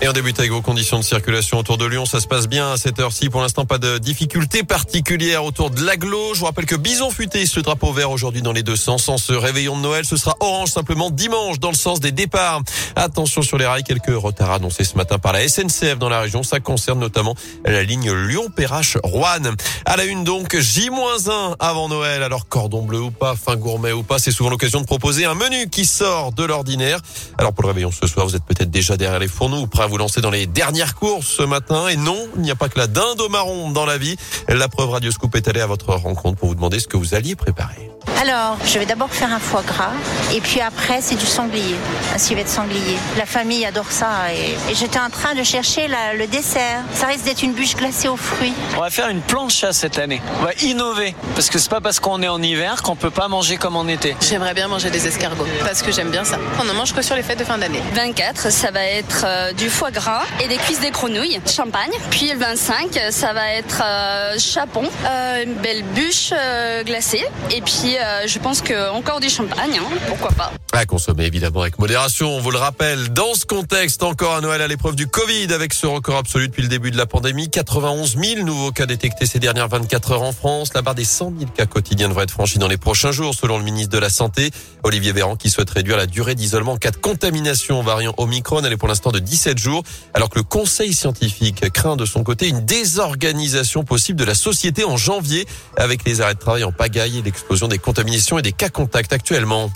Et on débute avec vos conditions de circulation autour de Lyon. Ça se passe bien à cette heure-ci. Pour l'instant, pas de difficultés particulières autour de l'aglo. Je vous rappelle que Bison Futé, ce drapeau vert aujourd'hui dans les deux sens. Sans ce réveillon de Noël, ce sera orange simplement dimanche dans le sens des départs. Attention sur les rails, quelques retards annoncés ce matin par la SNCF dans la région. Ça concerne notamment la ligne Lyon-Perrache-Roanne. À la une donc, J-1 avant Noël. Alors cordon bleu ou pas, fin gourmet ou pas, c'est souvent l'occasion de proposer un menu qui sort de l'ordinaire. Alors pour le réveillon ce soir, vous êtes peut-être déjà derrière les fourneaux vous lancer dans les dernières courses ce matin. Et non, il n'y a pas que la dinde au marron dans la vie. La preuve Radio Scoop est allée à votre rencontre pour vous demander ce que vous alliez préparer. Alors, je vais d'abord faire un foie gras et puis après, c'est du sanglier, un civet de sanglier. La famille adore ça et, et j'étais en train de chercher la- le dessert. Ça risque d'être une bûche glacée aux fruits. On va faire une plancha cette année. On va innover parce que c'est pas parce qu'on est en hiver qu'on peut pas manger comme en été. J'aimerais bien manger des escargots parce que j'aime bien ça. On en mange que sur les fêtes de fin d'année? 24, ça va être euh, du foie gras et des cuisses des grenouilles, champagne. Puis le 25, ça va être euh, chapon, euh, une belle bûche euh, glacée. Et puis euh, je pense que encore du champagne, hein, pourquoi pas. À consommer évidemment avec modération, on vous le rappelle. Dans ce contexte, encore un Noël à l'épreuve du Covid avec ce record absolu depuis le début de la pandémie. 91 000 nouveaux cas détectés ces dernières 24 heures en France. La barre des 100 000 cas quotidiens devrait être franchie dans les prochains jours selon le ministre de la Santé. Olivier Véran qui souhaite réduire la durée d'isolement en cas de contamination variant Omicron. Elle est pour l'instant de 17 jours alors que le conseil scientifique craint de son côté une désorganisation possible de la société en janvier avec les arrêts de travail en pagaille et l'explosion des contaminations et des cas contacts actuellement.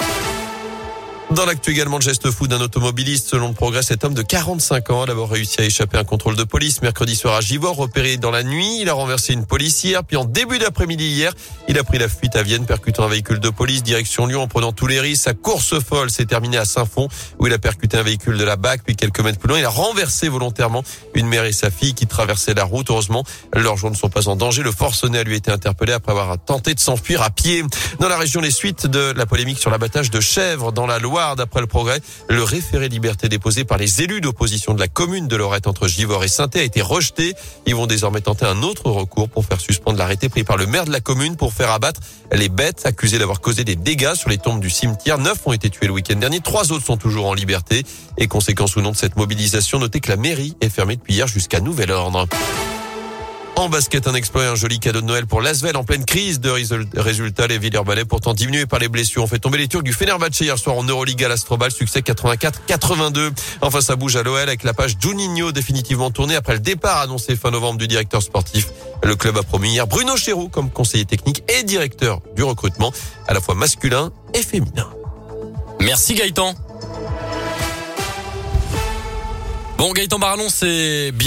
Dans l'actu également, le geste fou d'un automobiliste. Selon le progrès, cet homme de 45 ans a d'abord réussi à échapper à un contrôle de police mercredi soir à Givors, repéré dans la nuit. Il a renversé une policière, puis en début d'après-midi hier, il a pris la fuite à Vienne, percutant un véhicule de police direction Lyon en prenant tous les risques. Sa course folle s'est terminée à Saint-Fond, où il a percuté un véhicule de la BAC, puis quelques mètres plus loin, il a renversé volontairement une mère et sa fille qui traversaient la route. Heureusement, leurs jours ne sont pas en danger. Le forcené a lui été interpellé après avoir tenté de s'enfuir à pied. Dans la région, les suites de la polémique sur l'abattage de chèvres dans la Loire, d'après le progrès, le référé liberté déposé par les élus d'opposition de la commune de Lorette entre Givors et saint a été rejeté. Ils vont désormais tenter un autre recours pour faire suspendre l'arrêté pris par le maire de la commune pour faire abattre les bêtes accusées d'avoir causé des dégâts sur les tombes du cimetière. Neuf ont été tués le week-end dernier. Trois autres sont toujours en liberté. Et conséquence ou non de cette mobilisation, notez que la mairie est fermée depuis hier jusqu'à nouvel ordre. En basket, un exploit un joli cadeau de Noël pour Lasvel en pleine crise de résultats. Les Villeurbanais, pourtant diminués par les blessures, ont fait tomber les Turcs du Fenerbahçe hier soir en Euroliga à l'Astrobal. Succès 84-82. Enfin, ça bouge à l'OL avec la page Juninho définitivement tournée après le départ annoncé fin novembre du directeur sportif. Le club a promu hier Bruno Chéroux comme conseiller technique et directeur du recrutement, à la fois masculin et féminin. Merci Gaëtan. Bon Gaëtan Barallon, c'est bien.